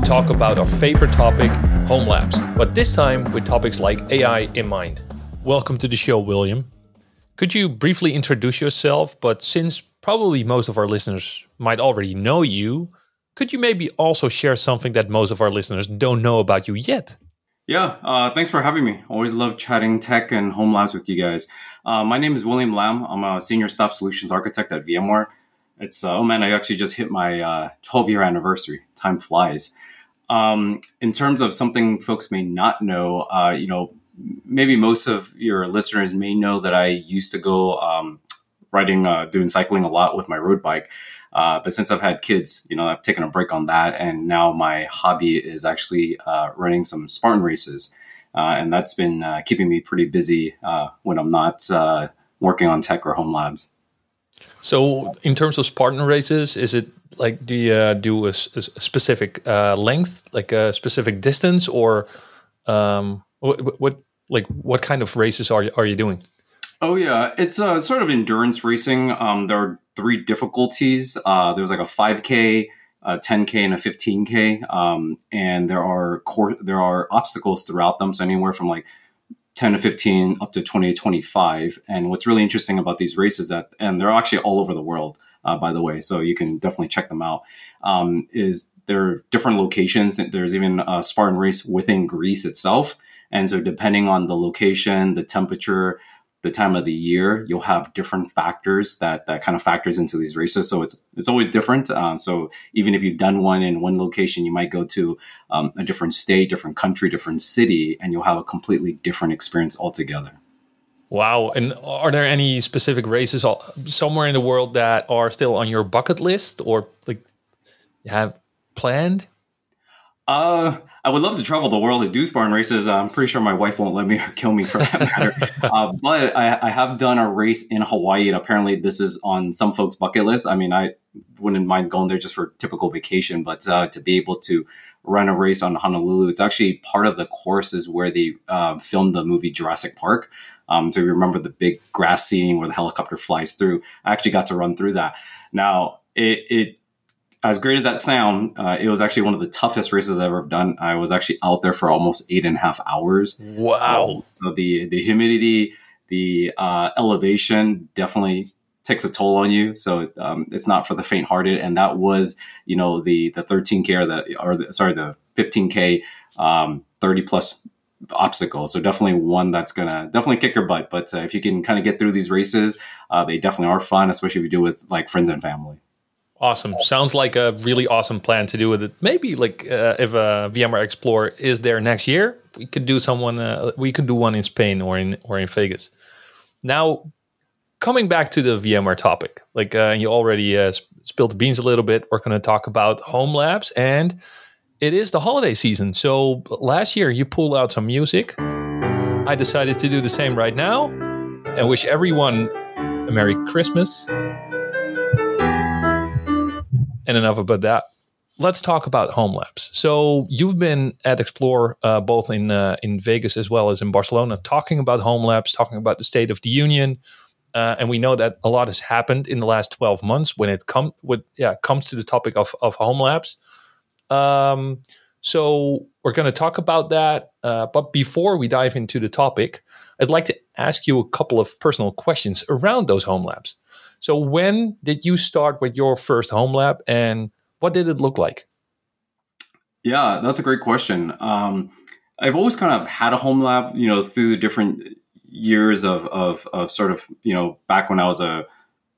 To the show to talk about our favorite topic, home labs, but this time with topics like AI in mind. Welcome to the show, William. Could you briefly introduce yourself? But since probably most of our listeners might already know you, could you maybe also share something that most of our listeners don't know about you yet? Yeah, uh, thanks for having me. Always love chatting tech and home labs with you guys. Uh, my name is William Lam. I'm a senior staff solutions architect at VMware. It's uh, oh man, I actually just hit my 12 year anniversary. Time flies. Um, in terms of something folks may not know, uh, you know, maybe most of your listeners may know that I used to go um, riding, uh, doing cycling a lot with my road bike. Uh, but since I've had kids, you know, I've taken a break on that, and now my hobby is actually uh, running some Spartan races, uh, and that's been uh, keeping me pretty busy when I'm not working on tech or home labs. So, in terms of Spartan races, is it like do you uh, do a, specific uh, length, like a specific distance, or um, what, what like what kind of races are you, are you doing? Oh yeah, it's a sort of endurance racing. Um, there are three difficulties. Uh, there's like a 5K, a 10K, and a 15K. Um, and there are core, there are obstacles throughout them. So anywhere from like 10 to 15 up to 20 to 25. And what's really interesting about these races that, and they're actually all over the world, uh, by the way, so you can definitely check them out. Um, is there are different locations. There's even a Spartan race within Greece itself. And so depending on the location, the temperature, the time of the year, you'll have different factors that, that kind of factors into these races. So it's it's always different. Uh, so even if you've done one in one location, you might go to um, a different state, different country, different city, and you'll have a completely different experience altogether. Wow! And are there any specific races somewhere in the world that are still on your bucket list, or like you have planned? Uh, I would love to travel the world at do Spartan races. I'm pretty sure my wife won't let me or kill me for that matter. uh, but I, I, have done a race in Hawaii, and apparently this is on some folks' bucket list. I mean, I wouldn't mind going there just for typical vacation, but uh, to be able to run a race on Honolulu, it's actually part of the courses where they uh, filmed the movie Jurassic Park. Um, so you remember the big grass scene where the helicopter flies through. I actually got to run through that. Now, it, it as great as that sound, uh, it was actually one of the toughest races I've ever done. I was actually out there for almost eight and a half hours. Wow! Um, so the the humidity, the uh, elevation definitely takes a toll on you. So um, it's not for the faint-hearted. And that was, you know, the the 13k or the or the, sorry the 15k, um, 30 plus obstacle. So definitely one that's gonna definitely kick your butt. But uh, if you can kind of get through these races, uh, they definitely are fun, especially if you do it with like friends and family. Awesome. Sounds like a really awesome plan to do with it. Maybe like uh, if a VMware Explorer is there next year, we could do someone. Uh, we could do one in Spain or in or in Vegas. Now, coming back to the VMware topic, like uh, you already uh, sp- spilled the beans a little bit. We're going to talk about home labs, and it is the holiday season. So last year you pulled out some music. I decided to do the same right now, and wish everyone a Merry Christmas and enough about that. Let's talk about home labs. So you've been at Explore uh, both in uh, in Vegas as well as in Barcelona, talking about home labs, talking about the state of the union, uh, and we know that a lot has happened in the last twelve months when it come with yeah comes to the topic of of home labs. Um, so we're going to talk about that, uh, but before we dive into the topic, I'd like to ask you a couple of personal questions around those home labs. So when did you start with your first home lab and what did it look like? Yeah, that's a great question. Um, I've always kind of had a home lab, you know, through the different years of, of, of sort of, you know, back when I was a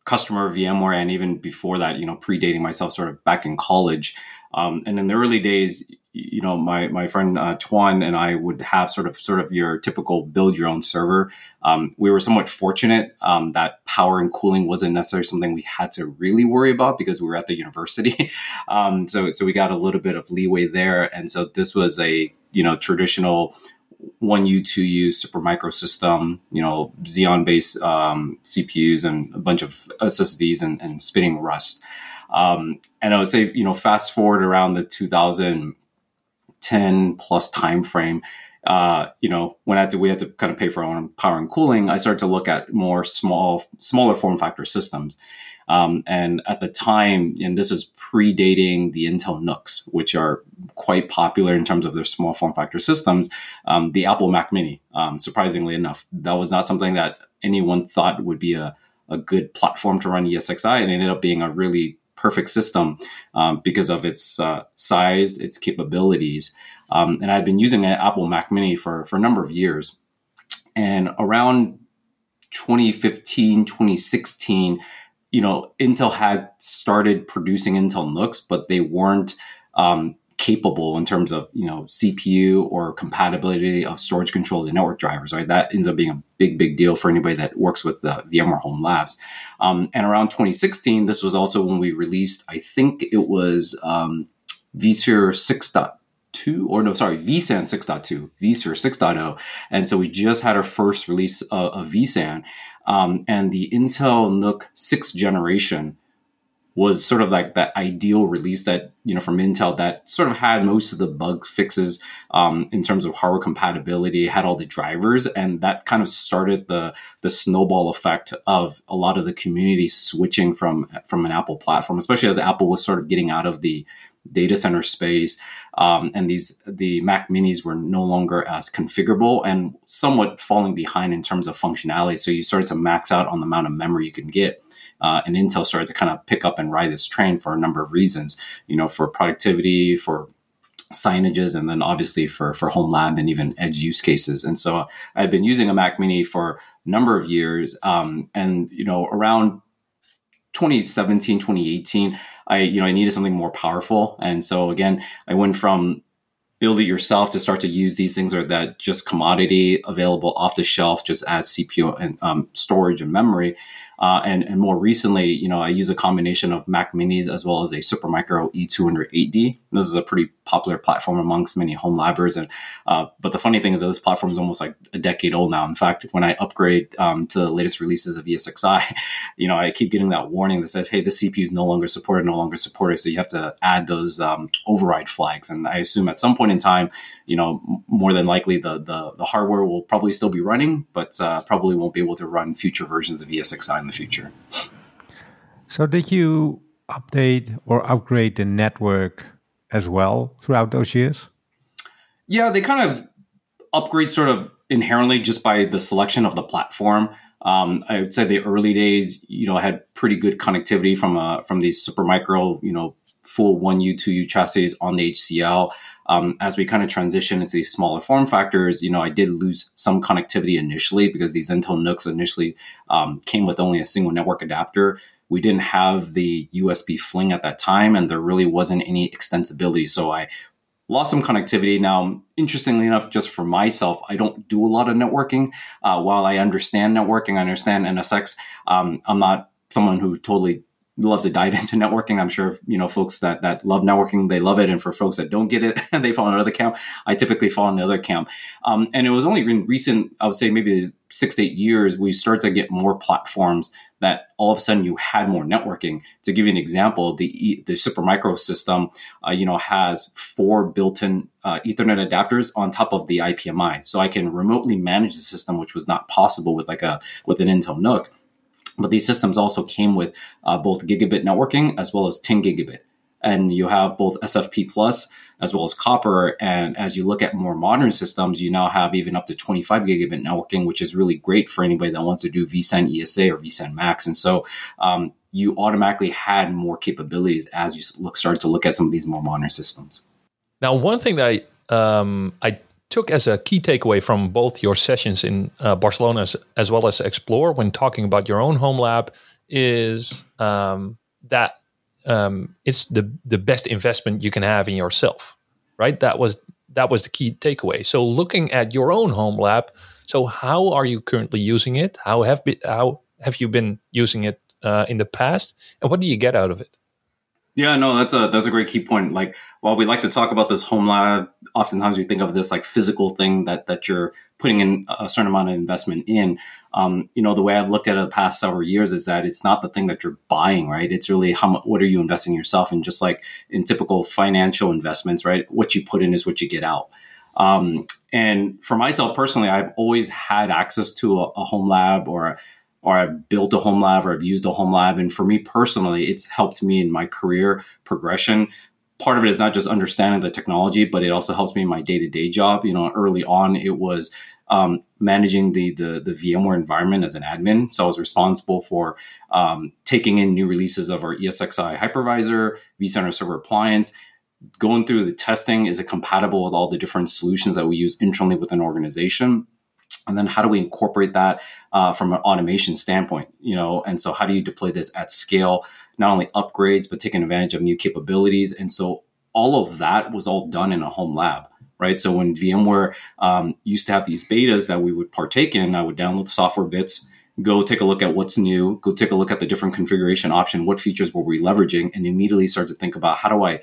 customer of VMware, and even before that, you know, predating myself, sort of back in college. Um, and in the early days, you know, my my friend uh, Tuan and I would have sort of sort of your typical build your own server. Um, we were somewhat fortunate um, that power and cooling wasn't necessarily something we had to really worry about because we were at the university. um, so so we got a little bit of leeway there, and so this was a you know traditional one U, two U Supermicro system, you know, Xeon based um, CPUs and a bunch of SSDs and, and spinning Rust. Um, and I would say, you know, fast forward around the 2010 plus time frame, uh, you know, when I had to, we had to kind of pay for our own power and cooling, I started to look at more small, smaller form factor systems. Um, and at the time, and this is predating the Intel NUCs, which are quite popular in terms of their small form factor systems, um, the Apple Mac Mini, um, surprisingly enough, that was not something that anyone thought would be a, a good platform to run ESXi, and ended up being a really perfect system um, because of its uh, size, its capabilities. Um, and I've been using an Apple Mac Mini for, for a number of years. And around 2015, 2016, you know, Intel had started producing Intel NUCs, but they weren't um, capable in terms of you know CPU or compatibility of storage controls and network drivers. Right, that ends up being a big big deal for anybody that works with uh, VMware Home Labs. Um, and around 2016, this was also when we released. I think it was um, vSphere 6.2 or no, sorry, vSAN 6.2, vSphere 6.0. And so we just had our first release of, of vSAN. Um, and the Intel NUC 6th generation was sort of like that ideal release that you know from Intel that sort of had most of the bug fixes um, in terms of hardware compatibility, had all the drivers, and that kind of started the the snowball effect of a lot of the community switching from from an Apple platform, especially as Apple was sort of getting out of the data center space, um, and these the Mac Minis were no longer as configurable and somewhat falling behind in terms of functionality. So you started to max out on the amount of memory you can get. Uh, and Intel started to kind of pick up and ride this train for a number of reasons, you know, for productivity, for signages, and then obviously for, for home lab and even edge use cases. And so I've been using a Mac Mini for a number of years. Um, and, you know, around 2017, 2018, I, you know, I needed something more powerful. And so again, I went from build it yourself to start to use these things or that just commodity available off the shelf, just add CPU and um, storage and memory. Uh, and, and more recently, you know, I use a combination of Mac Minis as well as a Supermicro E208D. This is a pretty popular platform amongst many home labbers. And uh, but the funny thing is that this platform is almost like a decade old now. In fact, when I upgrade um, to the latest releases of ESXi, you know, I keep getting that warning that says, "Hey, the CPU is no longer supported, no longer supported." So you have to add those um, override flags. And I assume at some point in time, you know, more than likely the the, the hardware will probably still be running, but uh, probably won't be able to run future versions of ESXi in the future. So did you update or upgrade the network as well throughout those years? Yeah, they kind of upgrade sort of inherently just by the selection of the platform. Um, I would say the early days, you know, had pretty good connectivity from uh, from these Supermicro, you know, full one U two U chassis on the HCL. Um, as we kind of transition into these smaller form factors, you know, I did lose some connectivity initially because these Intel NUCs initially um, came with only a single network adapter. We didn't have the USB fling at that time, and there really wasn't any extensibility. So I lost some connectivity. Now, interestingly enough, just for myself, I don't do a lot of networking. Uh, while I understand networking, I understand NSX. Um, I'm not someone who totally loves to dive into networking. I'm sure you know folks that that love networking, they love it, and for folks that don't get it, they fall in another camp. I typically fall in the other camp. Um, and it was only in recent, I would say maybe six eight years, we start to get more platforms that all of a sudden you had more networking. To give you an example, the the Supermicro system, uh, you know, has four built-in uh, Ethernet adapters on top of the IPMI, so I can remotely manage the system, which was not possible with like a with an Intel NUC. But these systems also came with uh, both gigabit networking as well as 10 gigabit. And you have both SFP plus as well as copper. And as you look at more modern systems, you now have even up to 25 gigabit networking, which is really great for anybody that wants to do vSAN ESA or vSAN Max. And so um, you automatically had more capabilities as you look started to look at some of these more modern systems. Now, one thing that I um, I took as a key takeaway from both your sessions in uh, Barcelona as, as, well as Explore when talking about your own home lab is um, that um, it's the the best investment you can have in yourself, right? That was that was the key takeaway. So looking at your own home lab, so how are you currently using it? How have be, how have you been using it uh, in the past, and what do you get out of it? Yeah, no, that's a that's a great key point. Like, while we like to talk about this home lab, oftentimes we think of this like physical thing that that you're putting in a certain amount of investment in. Um, you know, the way I've looked at it the past several years is that it's not the thing that you're buying, right? It's really how much, what are you investing yourself, in, just like in typical financial investments, right? What you put in is what you get out. Um, and for myself personally, I've always had access to a, a home lab or a, or I've built a home lab or I've used a home lab. And for me personally, it's helped me in my career progression. Part of it is not just understanding the technology, but it also helps me in my day to day job. You know, early on, it was um, managing the, the, the VMware environment as an admin. So I was responsible for um, taking in new releases of our ESXi hypervisor, vCenter server appliance, going through the testing. Is it compatible with all the different solutions that we use internally within an organization? And then how do we incorporate that uh, from an automation standpoint you know? And so how do you deploy this at scale not only upgrades but taking advantage of new capabilities? And so all of that was all done in a home lab right? So when vmware um, used to have these betas that we would partake in i would download the software bits go take a look at what's new go take a look at the different configuration option what features were we leveraging and immediately start to think about how do i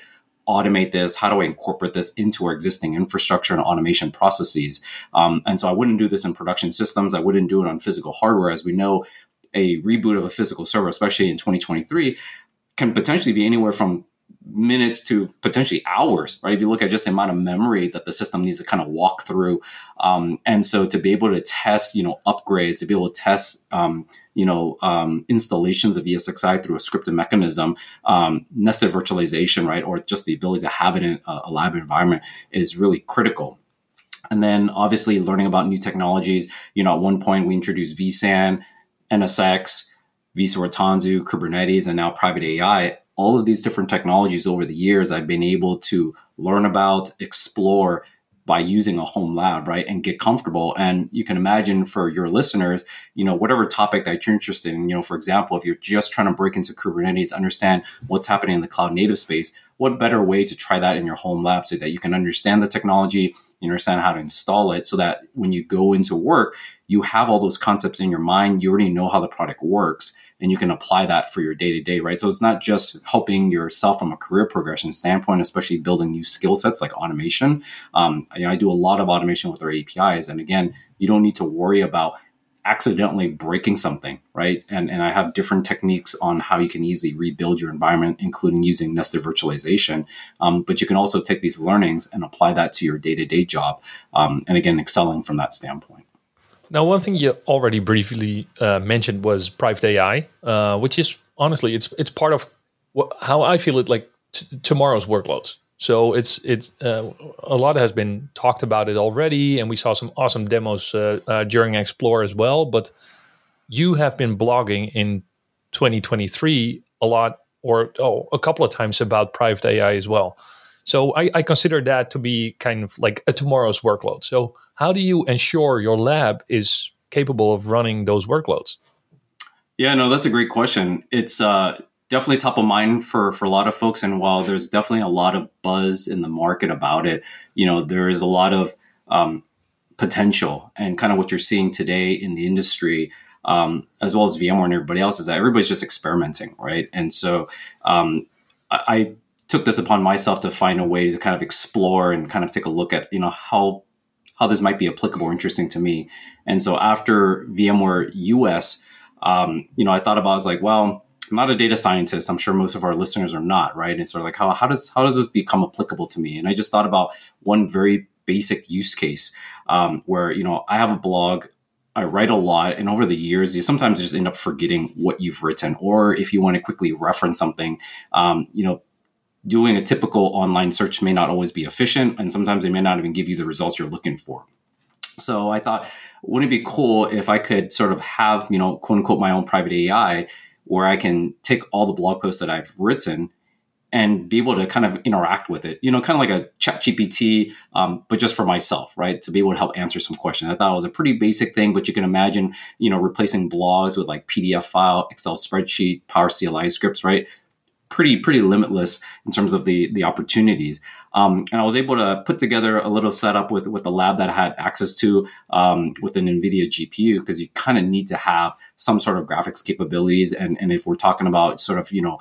automate this? How do I incorporate this into our existing infrastructure and automation processes? Um, and so I wouldn't do this in production systems. I wouldn't do it on physical hardware. As we know, a reboot of a physical server, especially in 2023, can potentially be anywhere from minutes to potentially hours, right? If you look at just the amount of memory that the system needs to kind of walk through. Um, and so to be able to test, you know, upgrades, to be able to test, um, you know, um, installations of ESXi through a scripted mechanism, um, nested virtualization, right? Or just the ability to have it in a, lab environment is really critical. And then obviously learning about new technologies. You know, at one point we introduced vSAN, NSX, vSphere Tanzu, Kubernetes, and now private AI all of these different technologies over the years I've been able to learn about, explore by using a home lab, right? And get comfortable. And you can imagine for your listeners, you know, whatever topic that you're interested in, you know, for example, if you're just trying to break into Kubernetes, understand what's happening in the cloud native space, what better way to try that in your home lab so that you can understand the technology, you understand how to install it so that when you go into work, you have all those concepts in your mind, you already know how the product works and you can apply that for your day to day, right? So it's not just helping yourself from a career progression standpoint, especially building new skill sets like automation. Um, you know, I do a lot of automation with our APIs, and again, you don't need to worry about accidentally breaking something, right? And and I have different techniques on how you can easily rebuild your environment, including using nested virtualization. Um, but you can also take these learnings and apply that to your day to day job, um, and again, excelling from that standpoint. Now, one thing you already briefly uh, mentioned was private AI, uh, which is honestly it's it's part of how I feel it like t- tomorrow's workloads. So it's it's uh, a lot has been talked about it already, and we saw some awesome demos uh, uh, during Explore as well. But you have been blogging in 2023 a lot, or oh, a couple of times about private AI as well. So I, I, consider that to be kind of like a tomorrow's workload. So how do you ensure your lab is capable of running those workloads? Yeah, no, that's a great question. It's uh, definitely top of mind for for a lot of folks, and while there's definitely a lot of buzz in the market about it, you know, there is a lot of um, potential, and kind of what you're seeing today in the industry. Um, as well as VMware and everybody else, is that everybody's just experimenting, right? And so um, I, took this upon myself to find a way to kind of explore and kind of take a look at you know how how this might be applicable or interesting to me. And so after VMware US, um, you know, I thought about I was like, well, I'm not a data scientist. I'm sure most of our listeners are not, right? And sort of like how how does how does this become applicable to me? And I just thought about one very basic use case um, where you know I have a blog. I write a lot, and over the years, you sometimes just end up forgetting what you've written, or if you want to quickly reference something, um, you know, doing a typical online search may not always be efficient, and sometimes they may not even give you the results you're looking for. So I thought, wouldn't it be cool if I could sort of have, you know, quote unquote, my own private AI where I can take all the blog posts that I've written and be able to kind of interact with it, you know, kind of like a chat GPT, um, but just for myself, right? To be able to help answer some questions. I thought it was a pretty basic thing, but you can imagine, you know, replacing blogs with like PDF file, Excel spreadsheet, Power CLI scripts, right? Pretty, pretty limitless in terms of the the opportunities. Um, and I was able to put together a little setup with with the lab that I had access to um, with an NVIDIA GPU because you kind of need to have some sort of graphics capabilities. And and if we're talking about sort of you know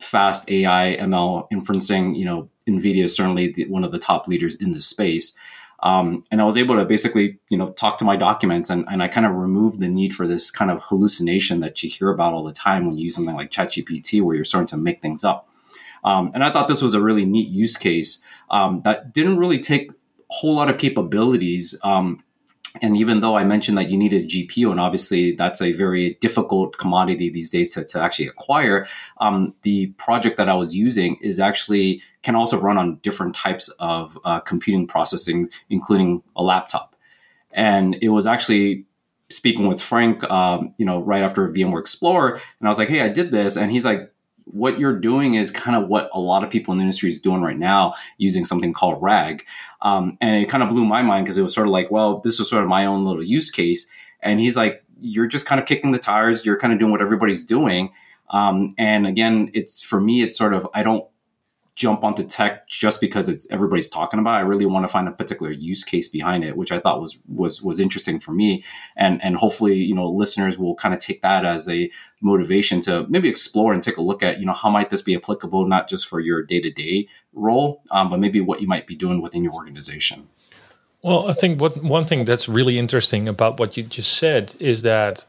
fast AI ML inferencing, you know, NVIDIA is certainly the, one of the top leaders in this space. Um, and I was able to basically, you know, talk to my documents and, and I kind of removed the need for this kind of hallucination that you hear about all the time when you use something like ChatGPT, where you're starting to make things up. Um, and I thought this was a really neat use case um, that didn't really take a whole lot of capabilities um, and even though I mentioned that you need a GPU, and obviously that's a very difficult commodity these days to, to actually acquire, um, the project that I was using is actually can also run on different types of uh, computing processing, including a laptop. And it was actually speaking with Frank, um, you know, right after VMware Explorer, and I was like, "Hey, I did this," and he's like, what you're doing is kind of what a lot of people in the industry is doing right now using something called RAG. Um, and it kind of blew my mind because it was sort of like, well, this was sort of my own little use case. And he's like, you're just kind of kicking the tires. You're kind of doing what everybody's doing. Um, and again, it's for me, it's sort of, I don't jump onto tech just because it's everybody's talking about. I really want to find a particular use case behind it, which I thought was was was interesting for me. And and hopefully, you know, listeners will kind of take that as a motivation to maybe explore and take a look at, you know, how might this be applicable not just for your day to day role, um, but maybe what you might be doing within your organization. Well, I think what one thing that's really interesting about what you just said is that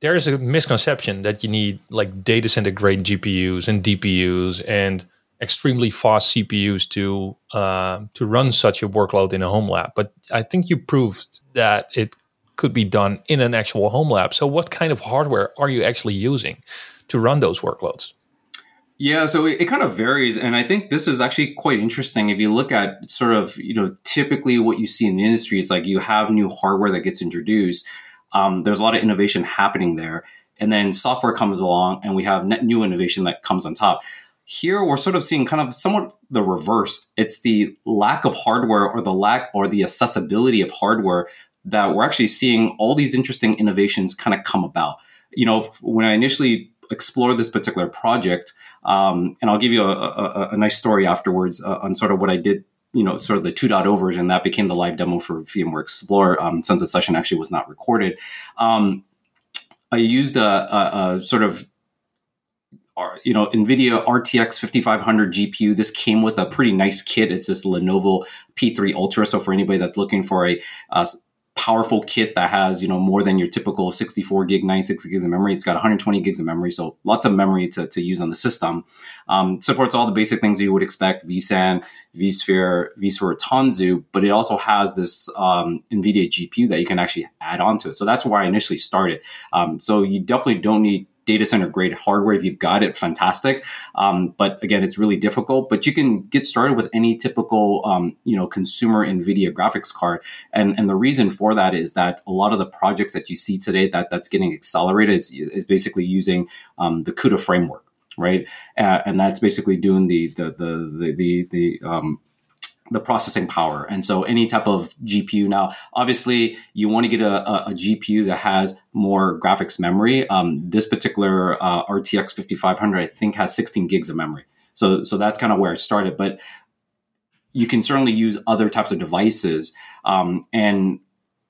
there is a misconception that you need like data center grade GPUs and DPUs and extremely fast CPUs to uh, to run such a workload in a home lab. But I think you proved that it could be done in an actual home lab. So, what kind of hardware are you actually using to run those workloads? Yeah, so it, it, kind of varies, and I think this is actually quite interesting. If you look at sort of, you know, typically what you see in the industry is like you have new hardware that gets introduced. Um, there's a lot of innovation happening there, and then software comes along, and we have net new innovation that comes on top. Here, we're sort of seeing kind of somewhat the reverse. It's the lack of hardware or the lack or the accessibility of hardware that we're actually seeing all these interesting innovations kind of come about. You know, when I initially explored this particular project, um, and I'll give you a, a, a nice story afterwards uh, on sort of what I did you know, sort of the 2.0 version that became the live demo for VMware Explorer, um, since the session actually was not recorded. Um, I used a, a, a, sort of you know, NVIDIA RTX 5500 GPU. This came with a pretty nice kit. It's this Lenovo P3 Ultra. So for anybody that's looking for a powerful kit that has, you know, more than your typical 64 gig, 96 gigs of memory, it's got 120 gigs of memory. So lots of memory to, to use on the system. Um, supports all the basic things you would expect, vSAN, vSphere, vSphere Tanzu, but it also has this um, NVIDIA GPU that you can actually add on to it. So that's where I initially started. Um, so you definitely don't need data center grade hardware. If you've got it, fantastic. Um, but again, it's really difficult. But you can get started with any typical, um, you know, consumer NVIDIA graphics card. And and the reason for that is that a lot of the projects that you see today that that's getting accelerated is, is basically using um, the CUDA framework right? Uh, and that's basically doing the the the the the, the um, the processing power. And so any type of GPU now, obviously you want to get a, a, a GPU that has more graphics memory. Um, this particular uh, RTX 5500, I think has 16 gigs of memory. So, so that's kind of where it started, but you can certainly use other types of devices. Um, and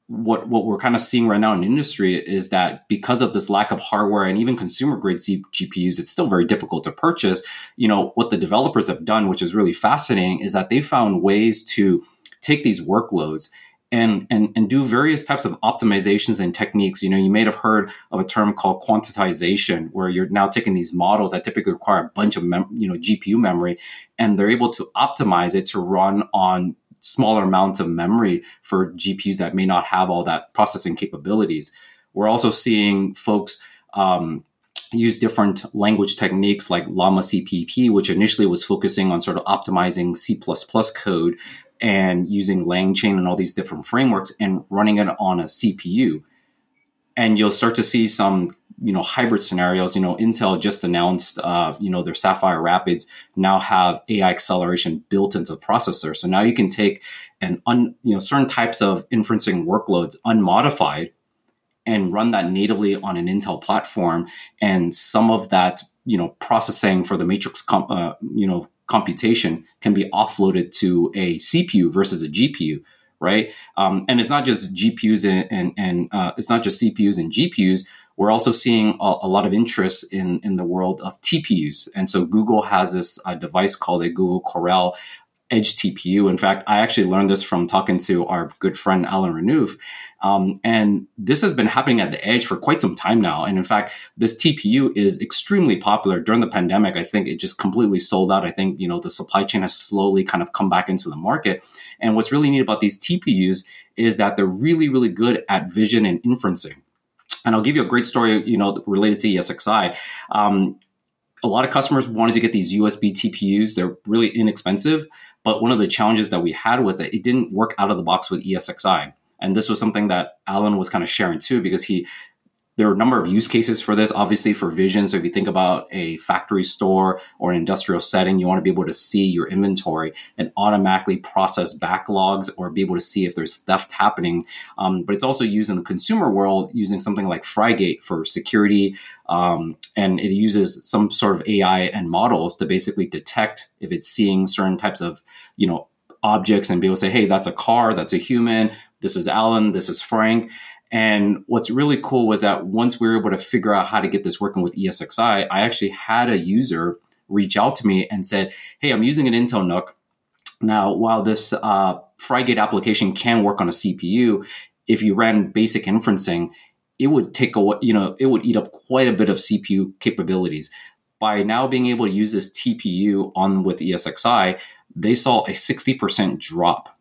what what we're kind of seeing right now in industry is that because of this lack of hardware and even consumer grade C- GPUs, it's still very difficult to purchase. You know what the developers have done, which is really fascinating, is that they found ways to take these workloads and and and do various types of optimizations and techniques. You know, you may have heard of a term called quantization, where you're now taking these models that typically require a bunch of mem- you know GPU memory, and they're able to optimize it to run on smaller amounts of memory for GPUs that may not have all that processing capabilities. We're also seeing folks um, use different language techniques like Llama CPP, which initially was focusing on sort of optimizing C code and using LangChain and all these different frameworks and running it on a CPU. And you'll start to see some you know hybrid scenarios you know intel just announced uh, you know their sapphire rapids now have ai acceleration built into the processor. So now you can take an un, you know certain types of inferencing workloads unmodified and run that natively on an intel platform. And some of that you know processing for the matrix comp, uh, you know computation can be offloaded to a cpu versus a gpu right? Um, and it's not just gpus and, and, and uh, it's not just cpus and gpus we're also seeing a, a, lot of interest in, in the world of TPUs. And so Google has this uh, device called a Google Coral Edge TPU. In fact, I actually learned this from talking to our good friend Alan Renouf. Um, and this has been happening at the edge for quite some time now. And in fact, this TPU is extremely popular during the pandemic. I think it just completely sold out. I think, you know, the supply chain has slowly kind of come back into the market. And what's really neat about these TPUs is that they're really, really good at vision and inferencing. And I'll give you a great story, you know, related to ESXi. Um, a lot of customers wanted to get these USB TPUs. They're really inexpensive, but one of the challenges that we had was that it didn't work out of the box with ESXi. And this was something that Alan was kind of sharing too, because he there are a number of use cases for this, obviously for vision. So if you think about a factory store or an industrial setting, you want to be able to see your inventory and automatically process backlogs or be able to see if there's theft happening. Um, but it's also used in the consumer world using something like Frigate for security. Um, and it uses some sort of AI and models to basically detect if it's seeing certain types of, you know, objects and be able to say, hey, that's a car, that's a human, this is Alan, this is Frank. And what's really cool was that once we were able to figure out how to get this working with ESXi, I actually had a user reach out to me and said, Hey, I'm using an Intel NUC. Now, while this uh, application can work on a CPU, if you ran basic inferencing, it would take away, you know it would eat up quite a bit of CPU capabilities. By now being able to use this TPU on with ESXi, they saw a 60% drop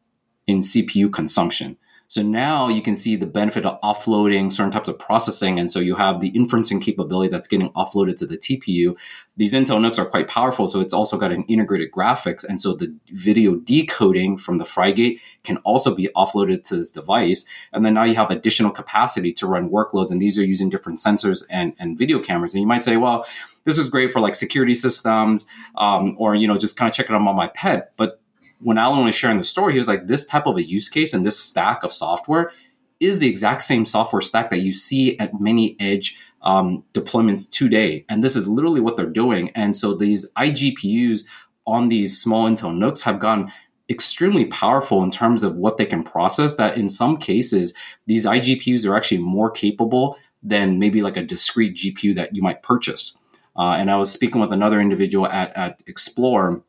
in CPU consumption. So now you can see the benefit of offloading certain types of processing. And so you have the inferencing capability that's getting offloaded to the TPU. These Intel NUCs are quite powerful. So it's also got an integrated graphics. And so the video decoding from the Frigate can also be offloaded to this device. And then now you have additional capacity to run workloads. And these are using different sensors and, and video cameras. And you might say, well, this is great for like security systems um, or, you know, just kind of checking them on my pet. But when Alan was sharing the story, he was like, this type of a use case and this stack of software is the exact same software stack that you see at many edge um, deployments today. And this is literally what they're doing. And so these iGPUs on these small Intel NUCs have gone extremely powerful in terms of what they can process that in some cases these iGPUs are actually more capable than maybe like a discrete GPU that you might purchase. Uh, and I was speaking with another individual at, at Explore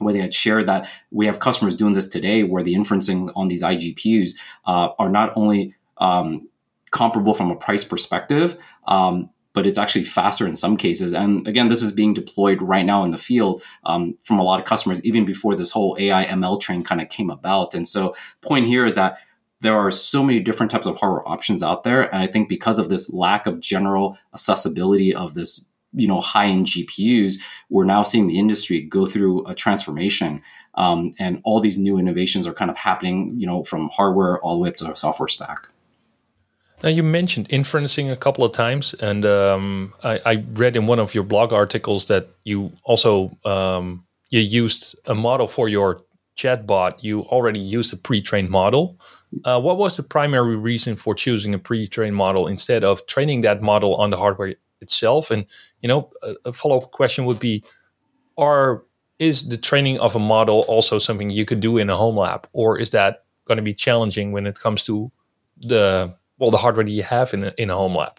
where they had shared that we have customers doing this today where the inferencing on these iGPUs uh, are not only um, comparable from a price perspective, um, but it's actually faster in some cases. And again, this is being deployed right now in the field um, from a lot of customers, even before this whole AI ML train kind of came about. And so, point here is that there are so many different types of hardware options out there. And I think because of this lack of general accessibility of this you know high-end GPUs, we're now seeing the industry go through a transformation, um, and all these new innovations are kind of happening, you know, from hardware all the way up to the software stack. Now you mentioned inferencing a couple of times, and um, I, I, read in one of your blog articles that you also um, you used a model for your chatbot. You already used a pre-trained model. Uh, what was the primary reason for choosing a pre-trained model instead of training that model on the hardware itself. And you know, a, a follow up question would be: Are is the training of a model also something you could do in a home lab, or is that going to be challenging when it comes to the well the hardware that you have in a, in a home lab?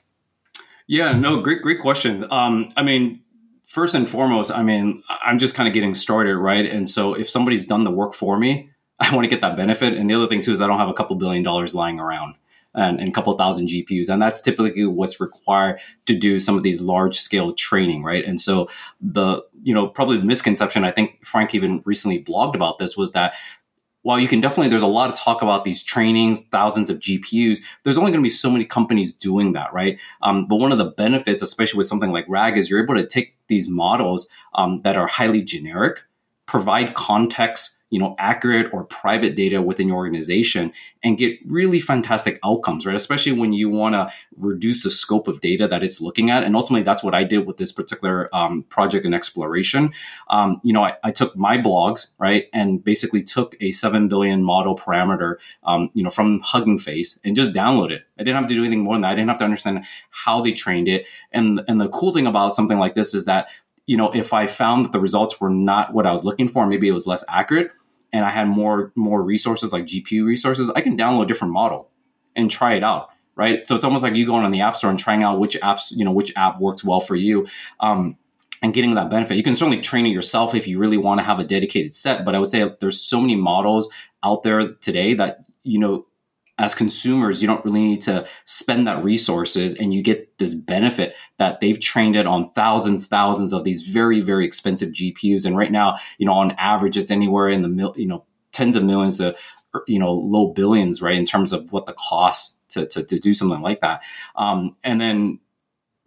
Yeah, no, great, great question. Um, I mean, first and foremost, I mean, I'm just kind of getting started, right? And so if somebody's done the work for me, I want to get that benefit. And the other thing too is I don't have a couple billion dollars lying around and, a couple thousand GPUs. And that's typically what's required to do some of these large scale training, right? And so the, you know, probably the misconception, I think Frank even recently blogged about this was that while you can definitely, there's a lot of talk about these trainings, thousands of GPUs, there's only going to be so many companies doing that, right? Um, but one of the benefits, especially with something like RAG, is you're able to take these models um, that are highly generic, provide context you know, accurate or private data within your organization and get really fantastic outcomes, right? Especially when you want to reduce the scope of data that it's looking at. And ultimately, that's what I did with this particular um, project and exploration. Um, you know, I, I, took my blogs, right, and basically took a 7 billion model parameter, um, you know, from Hugging Face and just download it. I didn't have to do anything more than that. I didn't have to understand how they trained it. And, and the cool thing about something like this is that you know, if I found that the results were not what I was looking for, maybe it was less accurate, and I had more more resources like GPU resources, I can download a different model and try it out. Right. So it's almost like you going on the app store and trying out which apps, you know, which app works well for you. Um, and getting that benefit. You can certainly train it yourself if you really want to have a dedicated set, but I would say there's so many models out there today that you know as consumers, you don't really need to spend that resources and you get this benefit that they've trained it on thousands, thousands of these very, very expensive GPUs. And right now, you know, on average, it's anywhere in the, mil, you know, tens of millions to, you know, low billions, right? In terms of what the cost to, to, to do something like that. Um, and then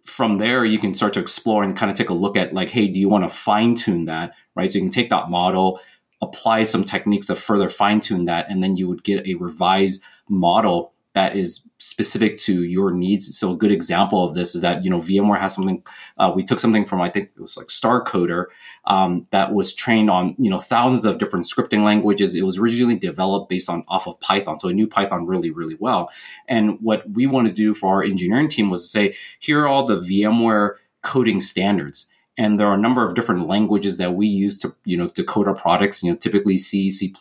from there, you can start to explore and kind of take a look at like, hey, do you want to fine tune that, right? So you can take that model, apply some techniques to further fine tune that, and then you would get a revised model that is specific to your needs. So a good example of this is that you know VMware has something. Uh, we took something from I think it was like StarCoder um, that was trained on you know thousands of different scripting languages. It was originally developed based on off of Python, so it knew Python really really well. And what we want to do for our engineering team was to say, here are all the VMware coding standards and there are a number of different languages that we use to you know to code our products you know typically c c++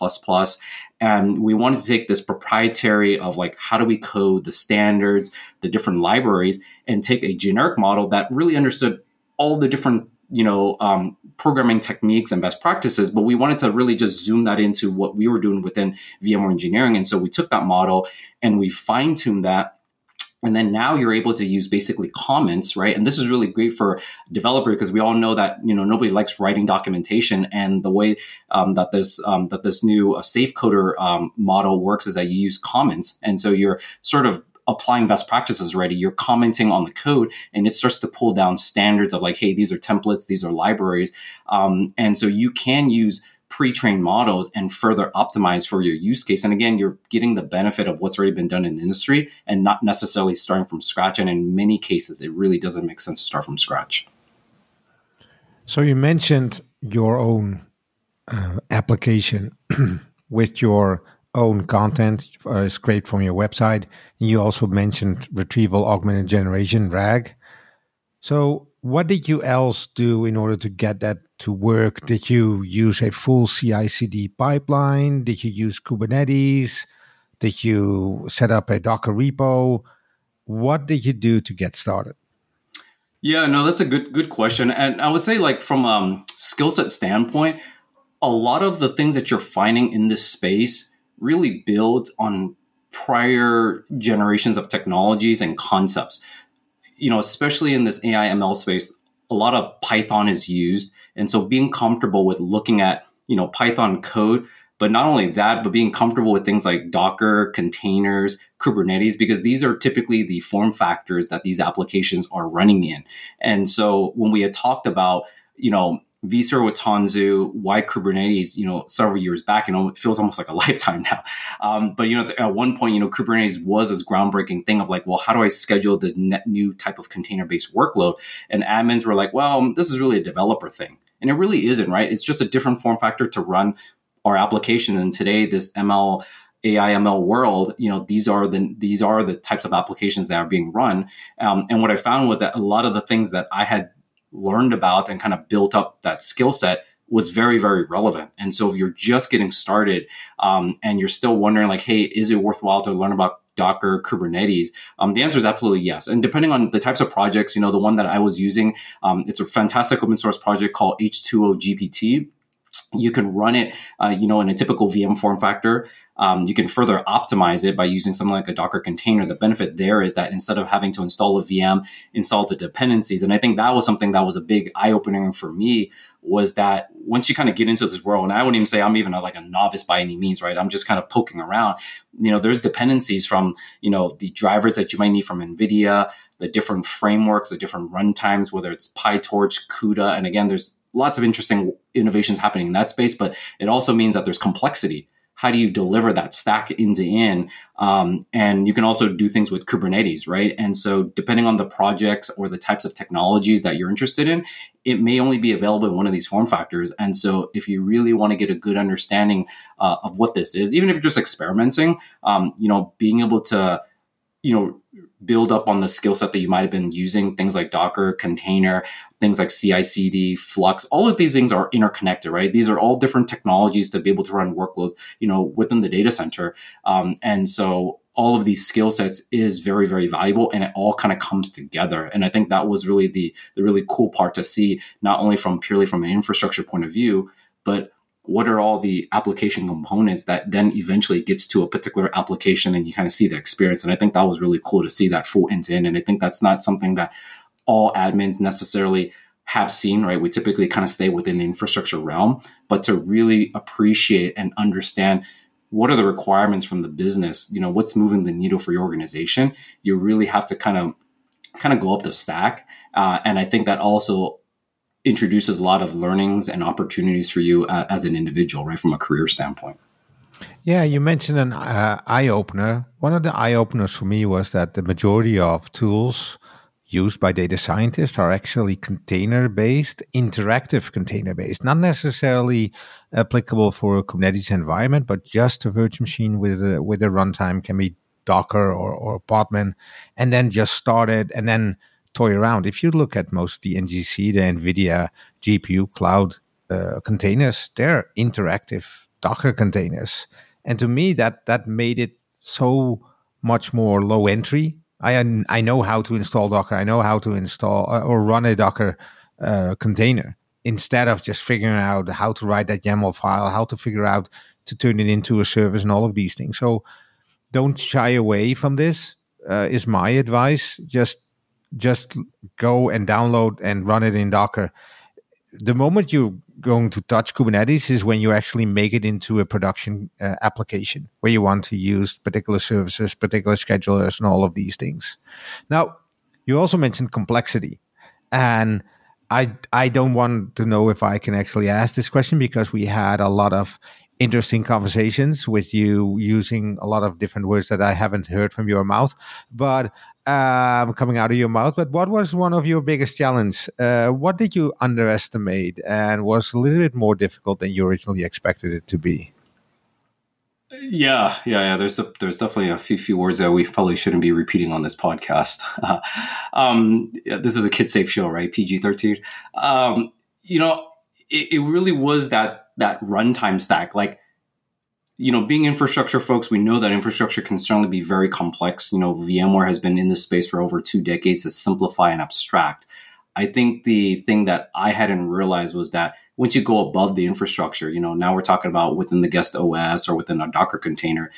and we wanted to take this proprietary of like how do we code the standards the different libraries and take a generic model that really understood all the different you know um, programming techniques and best practices but we wanted to really just zoom that into what we were doing within vmware engineering. And so we took that model and we fine-tuned that and then now you're able to use basically comments, right? And this is really great for developer because we all know that you know nobody likes writing documentation, and the way um, that this um, that this new uh, SafeCoder um, model works is that you use comments, and so you're sort of applying best practices already. You're commenting on the code, and it starts to pull down standards of like, hey, these are templates, these are libraries, um, and so you can use pre-trained models and further optimize for your use case. And again, you're getting the benefit of what's already been done in the industry and not necessarily starting from scratch. And in many cases, it really doesn't make sense to start from scratch. So you mentioned your own uh, application with your own content uh, scraped from your website. You also mentioned retrieval augmented generation, RAG. So what did you else do in order to get that to work? Did you use a full CI CD pipeline? Did you use Kubernetes? Did you set up a Docker repo? What did you do to get started? Yeah, no, that's a good good question. And I would say like from a um, skill set standpoint, a lot of the things that you're finding in this space really build on prior generations of technologies and concepts you know, especially in this AI ML space, a lot of Python is used. And so being comfortable with looking at, you know, Python code, but not only that, but being comfortable with things like Docker, containers, Kubernetes, because these are typically the form factors that these applications are running in. And so when we had talked about, you know, vSphere with Tanzu, why Kubernetes, you know, several years back, know, it feels almost like a lifetime now. Um, but, you know, at one point, you know, Kubernetes was this groundbreaking thing of like, well, how do I schedule this net new type of container based workload? And admins were like, well, this is really a developer thing. And it really isn't, right? It's just a different form factor to run our application. And today, this ML, AI ML world, you know, these are the these are the types of applications that are being run. Um, and what I found was that a lot of the things that I had learned about and kind of built up that skill set was very very relevant. And so if you're just getting started um, and you're still wondering like hey is it worthwhile to learn about docker kubernetes? Um, the answer is absolutely yes. And depending on the types of projects you know the one that i was using um, it's a fantastic open source project called h2o gpt you can run it uh, you know in a typical vm form factor um, you can further optimize it by using something like a Docker container. The benefit there is that instead of having to install a VM, install the dependencies. And I think that was something that was a big eye opener for me was that once you kind of get into this world, and I wouldn't even say I'm even a, like a novice by any means, right? I'm just kind of poking around. You know, there's dependencies from, you know, the drivers that you might need from NVIDIA, the different frameworks, the different runtimes, whether it's PyTorch, CUDA. And again, there's lots of interesting innovations happening in that space, but it also means that there's complexity how do you deliver that stack end to end? Um, and you can also do things with Kubernetes, right? And so, depending on the projects or the types of technologies that you're interested in, it may only be available in one of these form factors. And so, if you really want to get a good understanding uh, of what this is, even if you're just experimenting, um, you know, being able to, you know, build up on the skill set that you might have been using things like docker container things like CI/CD, Flux, all of these things are interconnected, right? These are all different technologies to be able to run workloads, you know, within the data center. Um, and so all of these skill sets is very, very valuable, and it all kind of comes together. And I think that was really the the really cool part to see, not only from purely from an infrastructure point of view, but what are all the application components that then eventually gets to a particular application and you kind of see the experience and i think that was really cool to see that full end to end and i think that's not something that all admins necessarily have seen, right? We typically kind of stay within the infrastructure realm, but to really appreciate and understand what are the requirements from the business, you know, what's moving the needle for your organization, you really have to kind of kind of go up the stack. Uh, and I think that also introduces a lot of learnings and opportunities for you uh, as an individual, right, from a career standpoint. Yeah, you mentioned an uh, eye opener. One of the eye openers for me was that the majority of tools used by data scientists are actually container based, interactive container based, not necessarily applicable for a Kubernetes environment, but just a virtual machine with a, with a runtime can be Docker or, or Podman, and then just start it and then toy around. If you look at most of the NGC, the NVIDIA GPU cloud uh, containers, they're interactive Docker containers. And to me, that, that made it so much more low entry I I know how to install Docker. I know how to install uh, or run a Docker uh, container instead of just figuring out how to write that YAML file, how to figure out to turn it into a service, and all of these things. So don't shy away from this. Uh, is my advice. Just just go and download and run it in Docker. The moment you're going to touch Kubernetes is when you actually make it into a production uh, application where you want to use particular services, particular schedulers, and all of these things. Now, you also mentioned complexity, and I I don't want to know if I can actually ask this question because we had a lot of interesting conversations with you using a lot of different words that I haven't heard from your mouth. But um, coming out of your mouth. But what was one of your biggest challenge? Uh, what did you underestimate and was a little bit more difficult than you originally expected it to be? Yeah, yeah, yeah. There's a, there's definitely a few few words that we probably shouldn't be repeating on this podcast. um, yeah, this is a kid safe show, right? PG thirteen. Um, you know, it, it really was that that runtime stack. Like you know, being infrastructure folks, we know that infrastructure can certainly be very complex. You know, VMware has been in this space for over two decades to simplify and abstract. I think the thing that I hadn't realized was that once you go above the infrastructure, you know, now we're talking about within the guest OS or within a Docker container,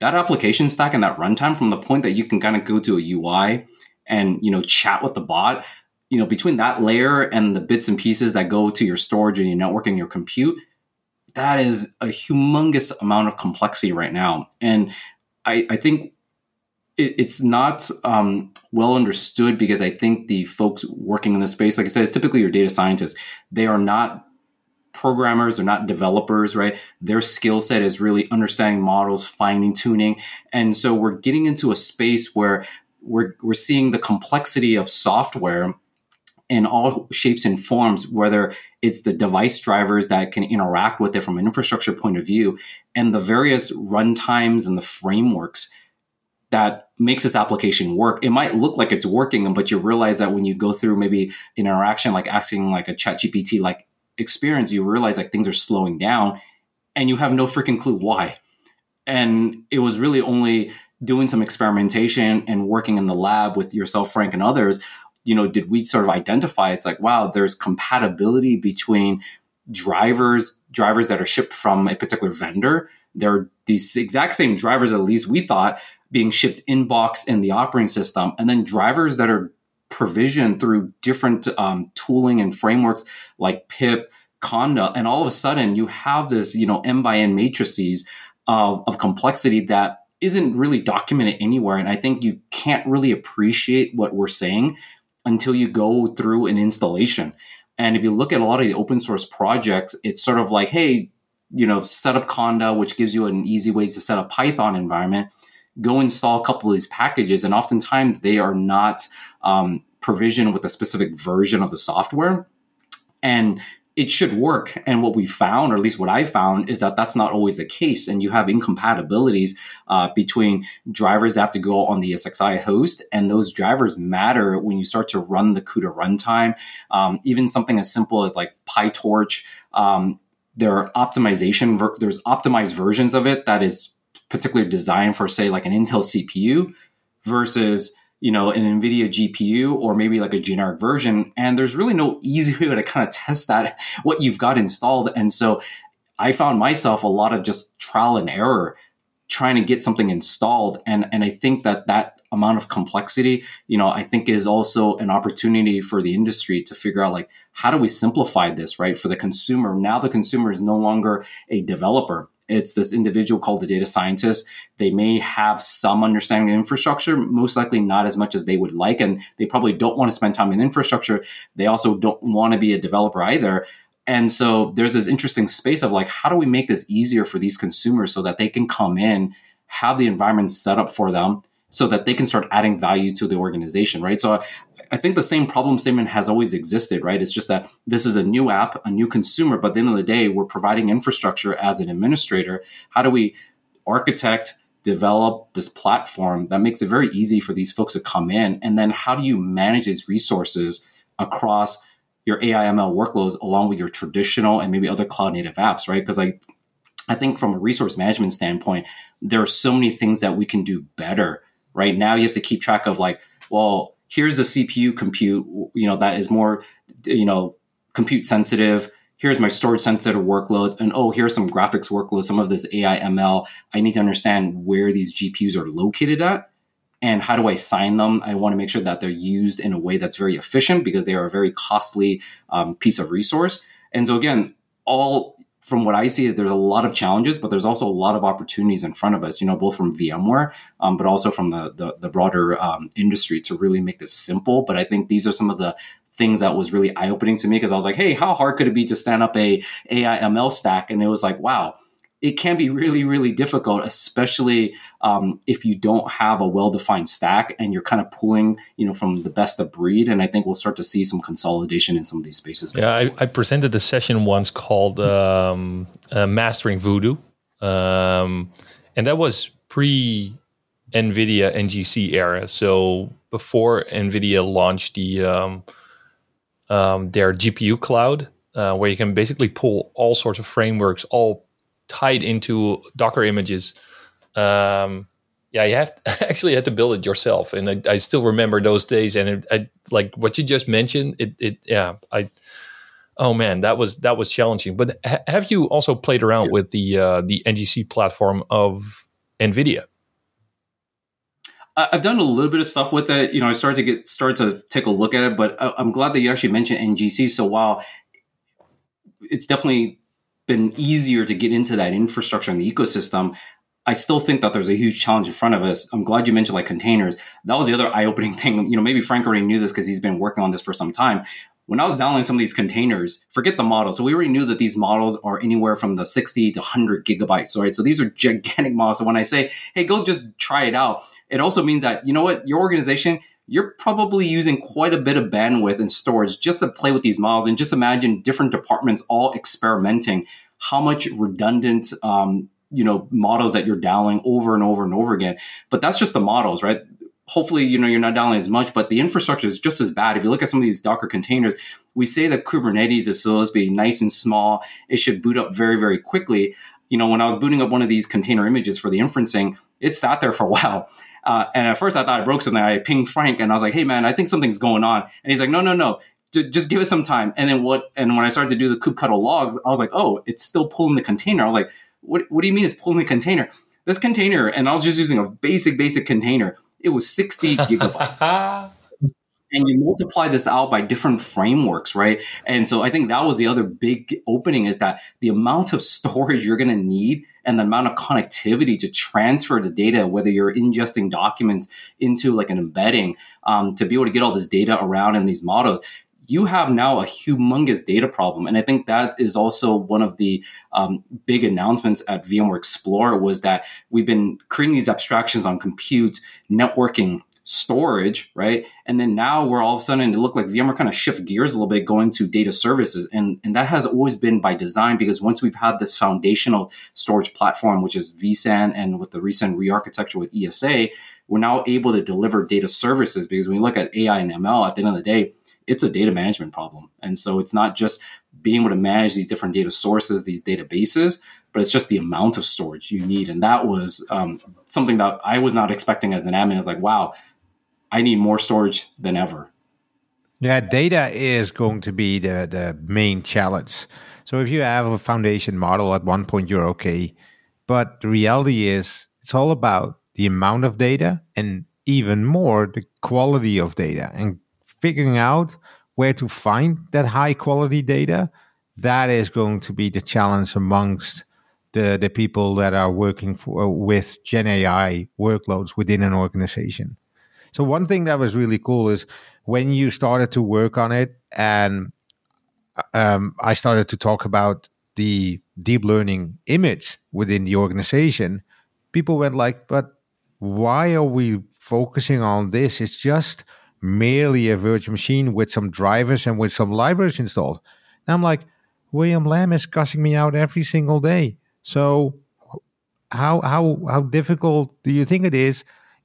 that application stack and that runtime from the point that you can kind of go to a UI and, you know, chat with the bot, you know, between that layer and the bits and pieces that go to your storage and your network and your compute, that is a humongous amount of complexity right now. And I, I think it, it's not um, well understood because I think the folks working in this space, like I said, it's typically your data scientists. They are not programmers, they're not developers, right? Their skill set is really understanding models, finding tuning. And so we're getting into a space where we're, we're seeing the complexity of software in all shapes and forms, whether it's the device drivers that can interact with it from an infrastructure point of view, and the various runtimes and the frameworks that makes this application work. It might look like it's working, but you realize that when you go through maybe an interaction like asking like a chat GPT like experience, you realize like things are slowing down and you have no freaking clue why. And it was really only doing some experimentation and working in the lab with yourself, Frank, and others you know, did we sort of identify it's like, wow, there's compatibility between drivers, drivers that are shipped from a particular vendor. They're these exact same drivers, at least we thought, being shipped in box in the operating system, and then drivers that are provisioned through different um, tooling and frameworks like pip, conda, and all of a sudden you have this, you know, m by n matrices of, of complexity that isn't really documented anywhere. And I think you can't really appreciate what we're saying until you go through an installation. And if you look at a lot of the open source projects, it's sort of like, hey, you know, set up Conda, which gives you an easy way to set up Python environment. Go install a couple of these packages, and oftentimes they are not um, provisioned with a specific version of the software. And it should work. And what we found, or at least what I found, is that that's not always the case. And you have incompatibilities uh, between drivers that have to go on the ESXi host, and those drivers matter when you start to run the CUDA runtime. Um, even something as simple as like PyTorch, um, there are optimization, ver- there's optimized versions of it that is particularly designed for, say, like an Intel CPU versus you know, an NVIDIA GPU or maybe like a generic version. And there's really no easy way to kind of test that, what you've got installed. And so I found myself a lot of just trial and error trying to get something installed. And, and I think that that amount of complexity, you know, I think is also an opportunity for the industry to figure out like, how do we simplify this, right? For the consumer. Now the consumer is no longer a developer it's this individual called the data scientist. They may have some understanding of infrastructure, most likely not as much as they would like. And they probably don't want to spend time in infrastructure. They also don't want to be a developer either. And so there's this interesting space of like, how do we make this easier for these consumers so that they can come in, have the environment set up for them, so that they can start adding value to the organization, right? So I think the same problem statement has always existed, right? It's just that this is a new app, a new consumer, but at the end of the day, we're providing infrastructure as an administrator. How do we architect, develop this platform that makes it very easy for these folks to come in? And then how do you manage these resources across your AI ML workloads along with your traditional and maybe other cloud native apps, right? Because I I think from a resource management standpoint, there are so many things that we can do better right? Now you have to keep track of like well here's the cpu compute you know that is more you know compute sensitive. Here's my storage sensitive workloads. And oh here's some graphics workloads some of this ai ml i need to understand where these gpus are located at and how do i sign them? I want to make sure that they're used in a way that's very efficient because they are a very costly um, piece of resource. And so again all from what I see, there's a lot of challenges, but there's also a lot of opportunities in front of us. You know, both from VMware, um, but also from the the, the broader um, industry to really make this simple. But I think these are some of the things that was really eye opening to me because I was like, hey, how hard could it be to stand up a AI ML stack? And it was like, wow, it can be really, really difficult, especially um, if you don't have a well-defined stack and you're kind of pulling, you know, from the best of breed. And I think we'll start to see some consolidation in some of these spaces. Yeah, I, I, presented a session once called um, uh, "Mastering Voodoo," um, and that was pre NVIDIA NGC era. So before NVIDIA launched the um, um, their GPU cloud, uh, where you can basically pull all sorts of frameworks, all tied into Docker images. Um, yeah, you have to, actually had to build it yourself, and I, I still remember those days. And it, I, like what you just mentioned, it, it, yeah, I, oh man, that was that was challenging. But ha- have you also played around with the uh, the NGC platform of NVIDIA? I've done a little bit of stuff with it. You know, I started to get started to take a look at it, but I'm glad that you actually mentioned NGC. So while it's definitely been easier to get into that infrastructure and the ecosystem, I still think that there's a huge challenge in front of us. I'm glad you mentioned like containers. That was the other eye-opening thing. You know, maybe Frank already knew this because he's been working on this for some time. When I was downloading some of these containers, forget the model. So we already knew that these models are anywhere from the 60 to 100 gigabytes, right? So these are gigantic models. So when I say, hey, go just try it out, it also means that, you know what, your organization, you're probably using quite a bit of bandwidth and storage just to play with these models. And just imagine different departments all experimenting how much redundant um, you know models that you're dialing over and over and over again. But that's just the models, right? Hopefully, you know you're not dialing as much, but the infrastructure is just as bad. If you look at some of these Docker containers, we say that Kubernetes is supposed to be nice and small. It should boot up very, very quickly. You know, when I was booting up one of these container images for the inferencing, it sat there for a while. Uh, and at first I thought I broke something. I pinged Frank and I was like, hey man, I think something's going on. And he's like, no, no, no just give it some time. And then what? And when I started to do the kubectl logs, I was like, oh, it's still pulling the container. I was like, what? What do you mean it's pulling the container? This container, and I was just using a basic, basic container. It was 60 gigabytes. and you multiply this out by different frameworks, right? And so I think that was the other big opening is that the amount of storage you're going to need and the amount of connectivity to transfer the data, whether you're ingesting documents into like an embedding um, to be able to get all this data around in these models, you have now a humongous data problem. And I think that is also one of the um, big announcements at VMware Explore was that we've been creating these abstractions on compute, networking, storage, right? And then now we're all of a sudden, it looked like VMware kind of shift gears a little bit going to data services. And, and that has always been by design because once we've had this foundational storage platform, which is vSAN and with the recent re-architecture with ESA, we're now able to deliver data services because when you look at AI and ML, at the end of the day, it's a data management problem. And so it's not just being able to manage these different data sources, these databases, but it's just the amount of storage you need. And that was um, something that I was not expecting as an admin. I was like, wow, I need more storage than ever. Yeah, data is going to be the, the main challenge. So if you have a foundation model at one point, you're okay. But the reality is, it's all about the amount of data and even more the quality of data and figuring out where to find that high quality data, that is going to be the challenge amongst the, the people that are working for, with Gen AI workloads within an organization. So one thing that was really cool is when you started to work on it, and um, I started to talk about the deep learning image within the organization. People went like, "But why are we focusing on this? It's just merely a virtual machine with some drivers and with some libraries installed. And I'm like, William Lam is cussing me out every single day. So how how how difficult do you think it is?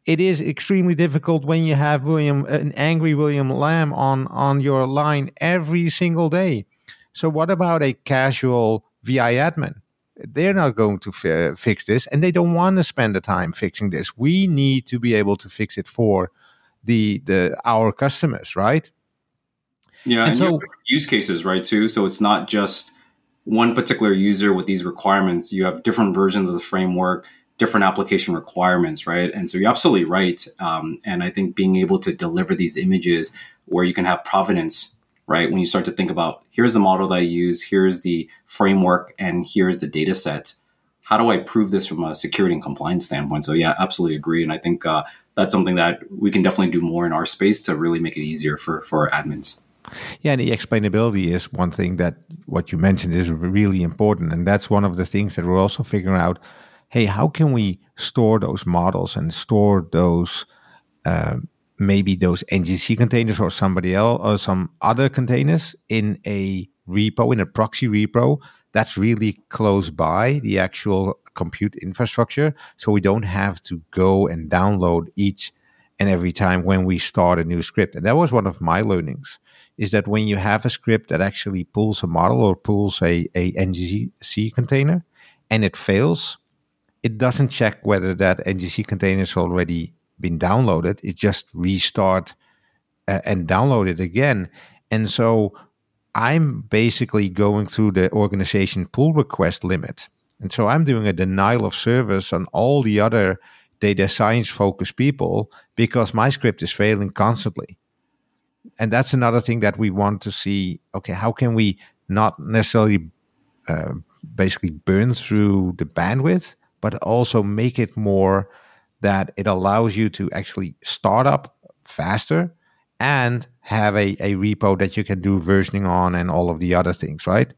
It is extremely difficult when you have William uh, an angry William Lam on on your line every single day. So what about a casual VI admin? They're not going to fi- fix this, and they don't want to spend the time fixing this. We need to be able to fix it for the the our customers, right? Yeah, and, and so use cases, right? Too. So it's not just one particular user with these requirements. You have different versions of the framework, different application requirements, right? And so you're absolutely right. Um, and I think being able to deliver these images where you can have provenance, right? When you start to think about here's the model that I use, here's the framework, and here's the data set. How do I prove this from a security and compliance standpoint? So yeah, absolutely agree. And I think uh, that's something that we can definitely do more in our space to really make it easier for for our admins. Yeah, and the explainability is one thing that what you mentioned is really important, and that's one of the things that we're also figuring out. Hey, how can we store those models and store those uh, maybe those NGC containers or somebody else or some other containers in a repo in a proxy repo that's really close by the actual compute infrastructure. So we don't have to go and download each and every time when we start a new script. And that was one of my learnings is that when you have a script that actually pulls a model or pulls a, a NGC container and it fails, it doesn't check whether that NGC container has already been downloaded. It just restart uh, and download it again. And so I'm basically going through the organization pull request limit. And so I'm doing a denial of service on all the other data science focused people because my script is failing constantly. And that's another thing that we want to see. Okay, how can we not necessarily uh, basically burn through the bandwidth, but also make it more that it allows you to actually start up faster and have a, a repo that you can do versioning on and all of the other things, right?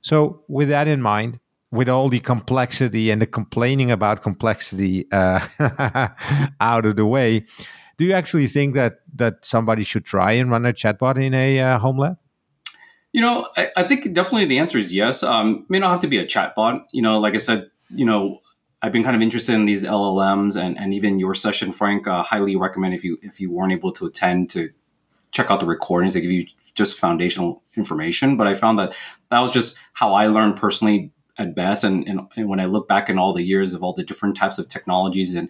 So, with that in mind, with all the complexity and the complaining about complexity uh, out of the way, do you actually think that that somebody should try and run a chatbot in a uh, home lab? You know, I, I, think definitely the answer is yes. Um, may not have to be a chatbot. You know, like I said, you know, I've been kind of interested in these LLMs and, and even your session, Frank. Uh, highly recommend if you if you weren't able to attend to check out the recordings. They give you just foundational information. But I found that that was just how I learned personally at best. And, and, and when I look back in all the years of all the different types of technologies and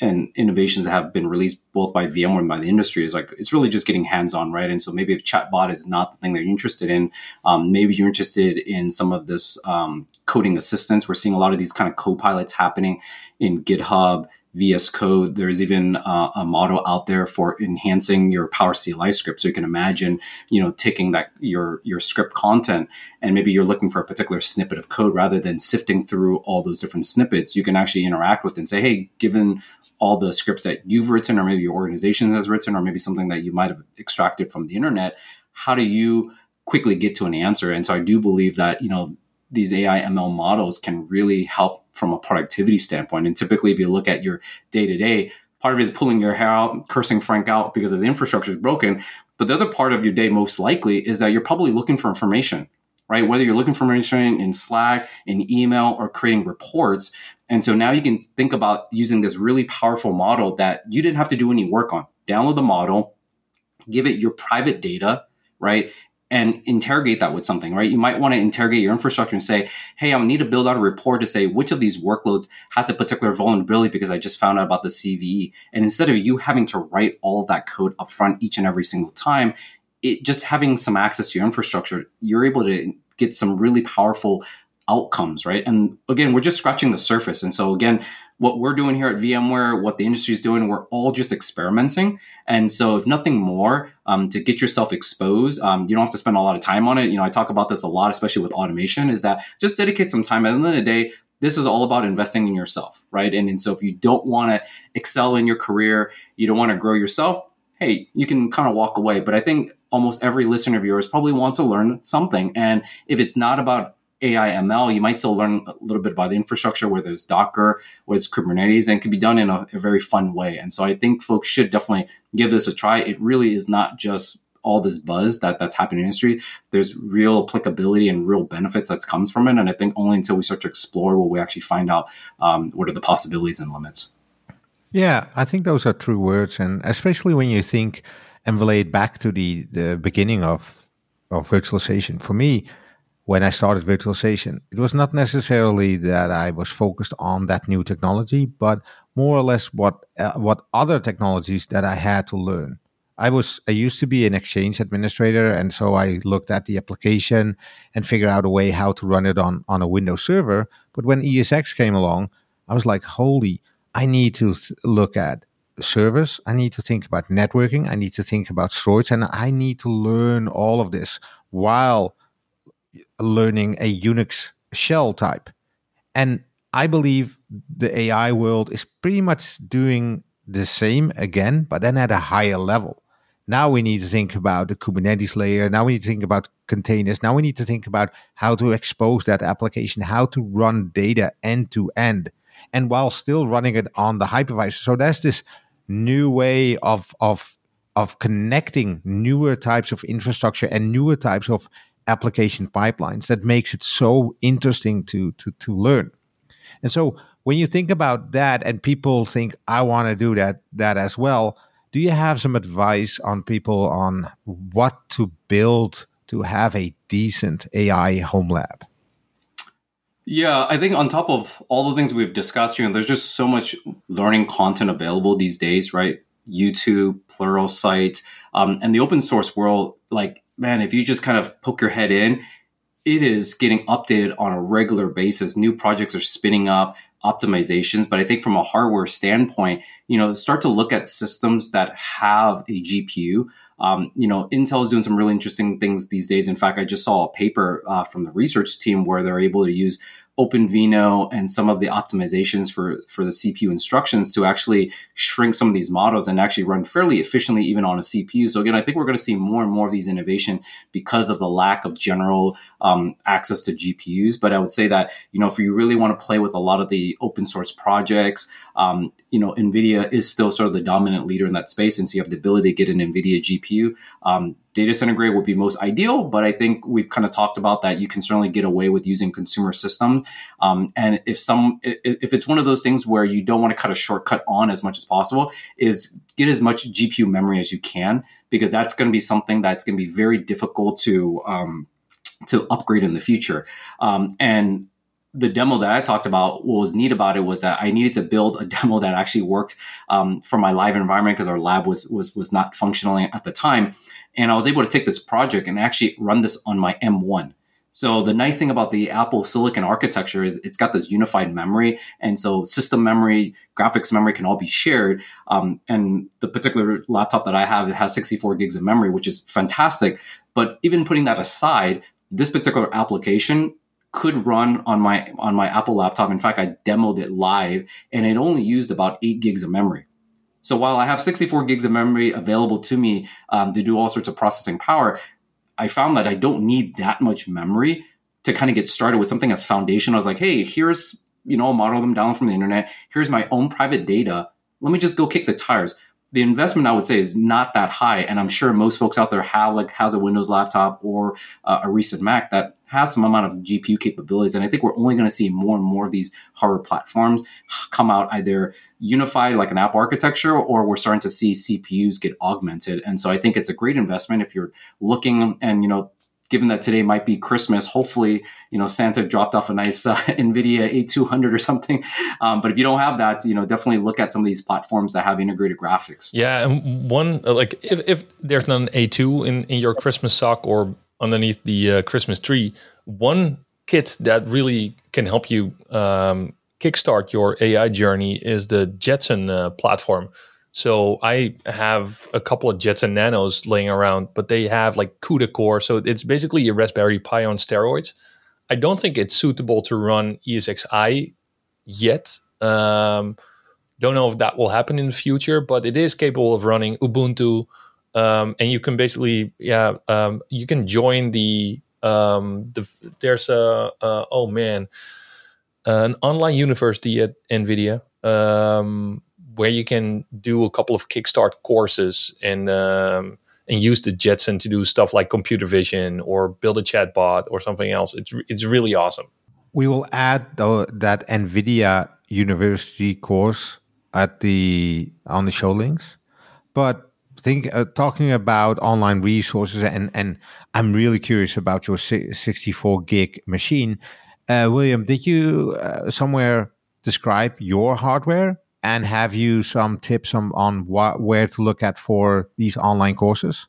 and innovations that have been released both by VMware and by the industry is like it's really just getting hands on, right? And so maybe if chatbot is not the thing that you're interested in, um, maybe you're interested in some of this um, coding assistance. We're seeing a lot of these kind of co-pilots happening in GitHub, VS Code. There's even uh, a model out there for enhancing your Power CLI script. So you can imagine, you know, taking that your your script content and maybe you're looking for a particular snippet of code rather than sifting through all those different snippets. You can actually interact with and say, hey, given all the scripts that you've written, or maybe your organization has written, or maybe something that you might have extracted from the internet, how do you quickly get to an answer? And so I do believe that, you know, these AI ML models can really help from a productivity standpoint. And typically, if you look at your day to day, part of it is pulling your hair out, cursing Frank out because the infrastructure is broken. But the other part of your day, most likely, is that you're probably looking for information, right? Whether you're looking for information in Slack, in email, or creating reports. And so now you can think about using this really powerful model that you didn't have to do any work on. Download the model, give it your private data, right? And interrogate that with something, right? You might want to interrogate your infrastructure and say, hey, I need to build out a report to say which of these workloads has a particular vulnerability because I just found out about the CVE. And instead of you having to write all of that code up front each and every single time, it just having some access to your infrastructure, you're able to get some really powerful outcomes, right? And again, we're just scratching the surface. And so again, what we're doing here at VMware, what the industry is doing, we're all just experimenting. And so, if nothing more, um, to get yourself exposed, um, you don't have to spend a lot of time on it. You know, I talk about this a lot, especially with automation, is that just dedicate some time. At the end of the day, this is all about investing in yourself, right? And, and so, if you don't want to excel in your career, you don't want to grow yourself, hey, you can kind of walk away. But I think almost every listener of yours probably wants to learn something. And if it's not about AI ML, you might still learn a little bit about the infrastructure, whether it's Docker, whether it's Kubernetes, and it can be done in a, a, very fun way. And so I think folks should definitely give this a try. It really is not just all this buzz that that's happening in the industry. There's real applicability and real benefits that comes from it. And I think only until we start to explore will we actually find out um, what are the possibilities and limits. Yeah, I think those are true words, and especially when you think and relate back to the the beginning of of virtualization. For me, when I started virtualization. It was not necessarily that I was focused on that new technology, but more or less what uh, what other technologies that I had to learn. I was I used to be an exchange administrator, and so I looked at the application and figured out a way how to run it on on a Windows server. But when ESX came along, I was like, "Holy! I need to look at servers. I need to think about networking. I need to think about storage, and I need to learn all of this while." Learning a Unix shell type. And I believe the AI world is pretty much doing the same again, but then at a higher level. Now we need to think about the Kubernetes layer. Now we need to think about containers. Now we need to think about how to expose that application, how to run data end to end, and while still running it on the hypervisor. So there's this new way of of of connecting newer types of infrastructure and newer types of application pipelines that makes it so interesting to to to learn. And so when you think about that and people think I want to do that that as well, do you have some advice on people on what to build to have a decent AI home lab? Yeah, I think on top of all the things we've discussed, you know, there's just so much learning content available these days, right? YouTube, Pluralsight, um, and the open source world, like man, if you just kind of poke your head in, it is getting updated on a regular basis. New projects are spinning up, optimizations. But I think from a hardware standpoint, you know, start to look at systems that have a GPU. Um, you know, Intel is doing some really interesting things these days. In fact, I just saw a paper uh, from the research team where they're able to use OpenVINO and some of the optimizations for, for the CPU instructions to actually shrink some of these models and actually run fairly efficiently even on a CPU. So again, I think we're going to see more and more of these innovation because of the lack of general um, access to GPUs. But I would say that, you know, if you really want to play with a lot of the open source projects, um, you know, NVIDIA is still sort of the dominant leader in that space. And so you have the ability to get an NVIDIA GPU. Um, data center grade would be most ideal, but I think we've kind of talked about that. You can certainly get away with using consumer systems. Um, and if some, if it's one of those things where you don't want to cut a shortcut on as much as possible, is get as much GPU memory as you can, because that's going to be something that's going to be very difficult to, um, to upgrade in the future. Um, and the demo that I talked about, what was neat about it was that I needed to build a demo that actually worked um, for my live environment because our lab was was was not functioning at the time, and I was able to take this project and actually run this on my M1. So the nice thing about the Apple Silicon architecture is it's got this unified memory, and so system memory, graphics memory can all be shared. Um, and the particular laptop that I have it has 64 gigs of memory, which is fantastic. But even putting that aside, this particular application could run on my on my Apple laptop. In fact, I demoed it live, and it only used about eight gigs of memory. So while I have 64 gigs of memory available to me um, to do all sorts of processing power, I found that I don't need that much memory to kind of get started with something as foundational. I was like, hey, here's you know a model them down from the internet. Here's my own private data. Let me just go kick the tires the investment I would say is not that high, and I'm sure most folks out there have like has a Windows laptop or uh, a recent Mac that has some amount of GPU capabilities, and I think we're only going to see more and more of these hardware platforms come out either unified like an app architecture, or we're starting to see CPUs get augmented, and so I think it's a great investment if you're looking and you know given that today might be Christmas, hopefully, you know, Santa dropped off a nice uh, NVIDIA A200 or something. Um, but if you don't have that, you know, definitely look at some of these platforms that have integrated graphics. Yeah. And one, uh, like if, if there's not an A2 in, in your Christmas sock or underneath the uh, Christmas tree, one kit that really can help you um, kickstart your AI journey is the Jetson uh, platform. So I have a couple of Jetson Nanos laying around, but they have like CUDA core. So it's basically a Raspberry Pi on steroids. I don't think it's suitable to run ESXi yet. Um, don't know if that will happen in the future, but it is capable of running Ubuntu. Um, and you can basically, yeah, um, you can join the, um, the there's a, oh man, an online university at NVIDIA. Where you can do a couple of Kickstart courses and um, and use the Jetson to do stuff like computer vision or build a chatbot or something else. It's it's really awesome. We will add the, that NVIDIA University course at the on the show links, but think uh, talking about online resources and and I'm really curious about your 64 gig machine. Uh, William, did you uh, somewhere describe your hardware and have you some tips on, on where to look at for these online courses?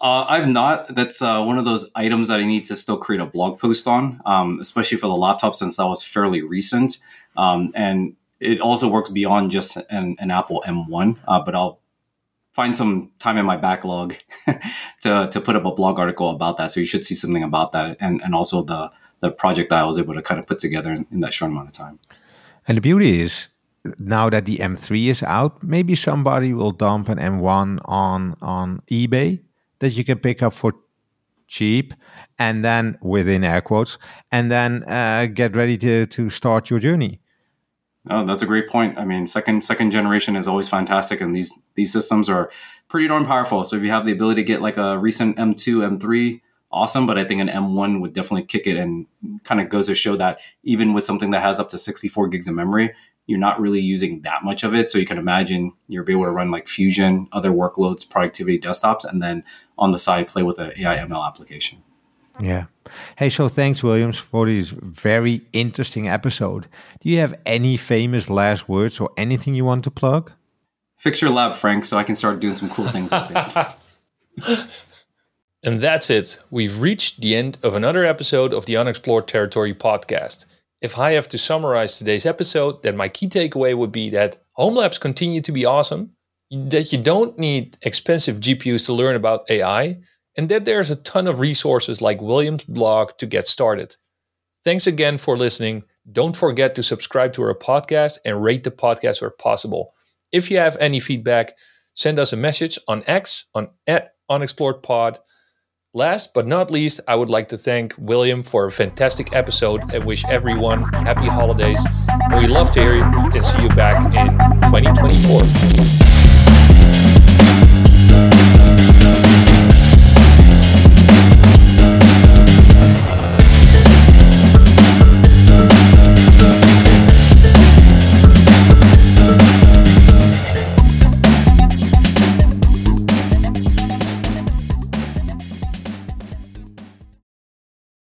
Uh, I've not. That's uh, one of those items that I need to still create a blog post on, um, especially for the laptop since that was fairly recent. Um, and it also works beyond just an, an Apple M1, uh, but I'll find some time in my backlog to, to put up a blog article about that. So you should see something about that and, and also the, the project that I was able to kind of put together in, in that short amount of time. And the beauty is, now that the M3 is out, maybe somebody will dump an M1 on on eBay that you can pick up for cheap, and then within air quotes, and then uh, get ready to to start your journey. Oh, that's a great point. I mean, second second generation is always fantastic, and these these systems are pretty darn powerful. So if you have the ability to get like a recent M2, M3, awesome. But I think an M1 would definitely kick it, and kind of goes to show that even with something that has up to 64 gigs of memory, you're not really using that much of it. So you can imagine you're be able to run like Fusion, other workloads, productivity desktops, and then on the side play with an AI ML application. Yeah. Hey, so thanks, Williams, for this very interesting episode. Do you have any famous last words or anything you want to plug? Fix your lab, Frank, so I can start doing some cool things with it. and that's it. We've reached the end of another episode of the Unexplored Territory podcast. If I have to summarize today's episode, then my key takeaway would be that home labs continue to be awesome, that you don't need expensive GPUs to learn about AI, and that there's a ton of resources like William's blog to get started. Thanks again for listening. Don't forget to subscribe to our podcast and rate the podcast where possible. If you have any feedback, send us a message on X on at unexploredpod Last but not least, I would like to thank William for a fantastic episode and wish everyone happy holidays. We love to hear you and see you back in 2024.